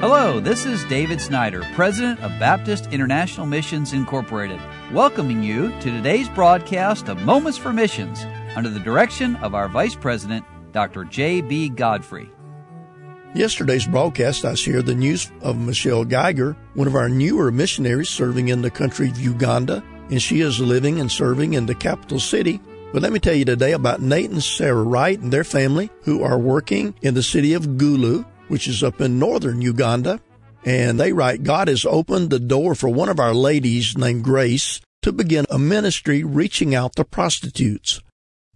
Hello, this is David Snyder, President of Baptist International Missions Incorporated, welcoming you to today's broadcast of Moments for Missions under the direction of our Vice President, Dr. J.B. Godfrey. Yesterday's broadcast, I shared the news of Michelle Geiger, one of our newer missionaries serving in the country of Uganda, and she is living and serving in the capital city. But let me tell you today about Nate and Sarah Wright and their family who are working in the city of Gulu, which is up in northern Uganda. And they write, God has opened the door for one of our ladies named Grace to begin a ministry reaching out to prostitutes.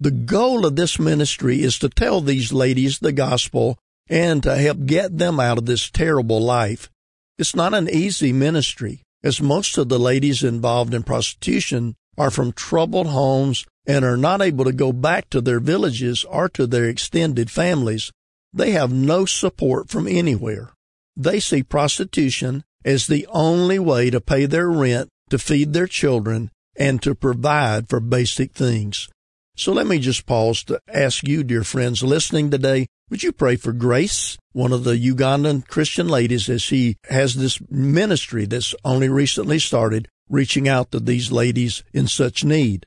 The goal of this ministry is to tell these ladies the gospel and to help get them out of this terrible life. It's not an easy ministry, as most of the ladies involved in prostitution are from troubled homes and are not able to go back to their villages or to their extended families. They have no support from anywhere. They see prostitution as the only way to pay their rent, to feed their children, and to provide for basic things. So let me just pause to ask you, dear friends listening today, would you pray for Grace, one of the Ugandan Christian ladies, as she has this ministry that's only recently started, reaching out to these ladies in such need?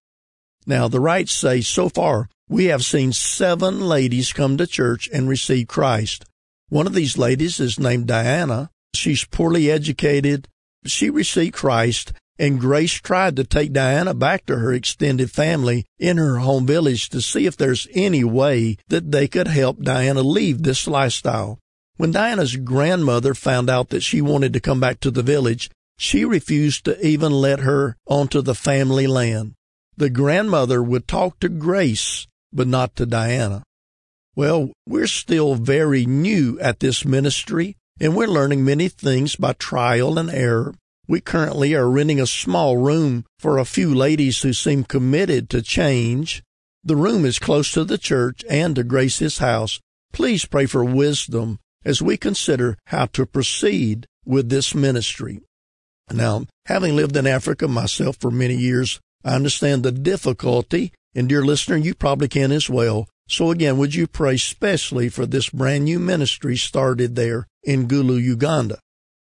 Now, the Wrights say so far, we have seen seven ladies come to church and receive Christ. One of these ladies is named Diana. She's poorly educated. She received Christ and Grace tried to take Diana back to her extended family in her home village to see if there's any way that they could help Diana leave this lifestyle. When Diana's grandmother found out that she wanted to come back to the village, she refused to even let her onto the family land. The grandmother would talk to Grace, but not to Diana. Well, we're still very new at this ministry, and we're learning many things by trial and error. We currently are renting a small room for a few ladies who seem committed to change. The room is close to the church and to Grace's house. Please pray for wisdom as we consider how to proceed with this ministry. Now, having lived in Africa myself for many years, I understand the difficulty, and dear listener, you probably can as well. So again, would you pray specially for this brand new ministry started there in Gulu, Uganda?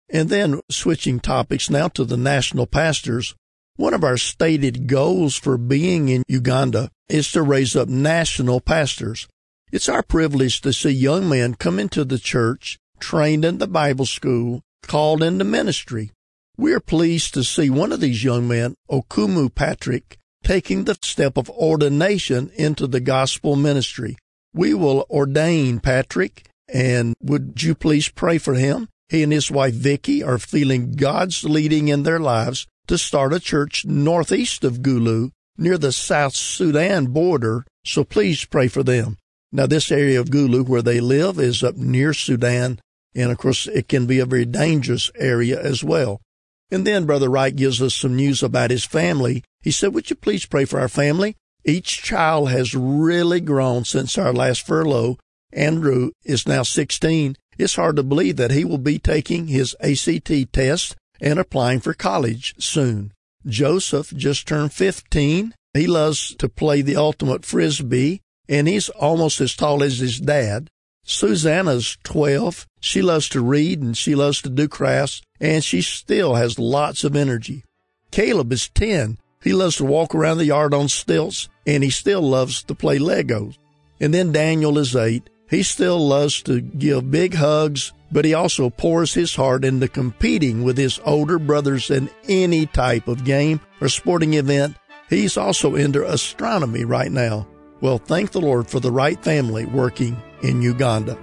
And then switching topics now to the national pastors. One of our stated goals for being in Uganda is to raise up national pastors. It's our privilege to see young men come into the church, trained in the Bible school, called into ministry. We are pleased to see one of these young men, Okumu Patrick, taking the step of ordination into the gospel ministry. We will ordain Patrick, and would you please pray for him? He and his wife Vicky are feeling God's leading in their lives to start a church northeast of Gulu near the South Sudan border, so please pray for them. Now, this area of Gulu where they live is up near Sudan, and of course, it can be a very dangerous area as well. And then Brother Wright gives us some news about his family. He said, Would you please pray for our family? Each child has really grown since our last furlough. Andrew is now 16 it's hard to believe that he will be taking his ACT test and applying for college soon. Joseph just turned 15. He loves to play the ultimate frisbee, and he's almost as tall as his dad. Susanna's 12. She loves to read and she loves to do crafts, and she still has lots of energy. Caleb is 10. He loves to walk around the yard on stilts, and he still loves to play Legos. And then Daniel is 8. He still loves to give big hugs, but he also pours his heart into competing with his older brothers in any type of game or sporting event. He's also into astronomy Wright now. Well, thank the Lord for the right family working in Uganda.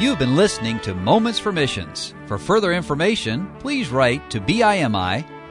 You've been listening to Moments for Missions. For further information, please write to BIMI,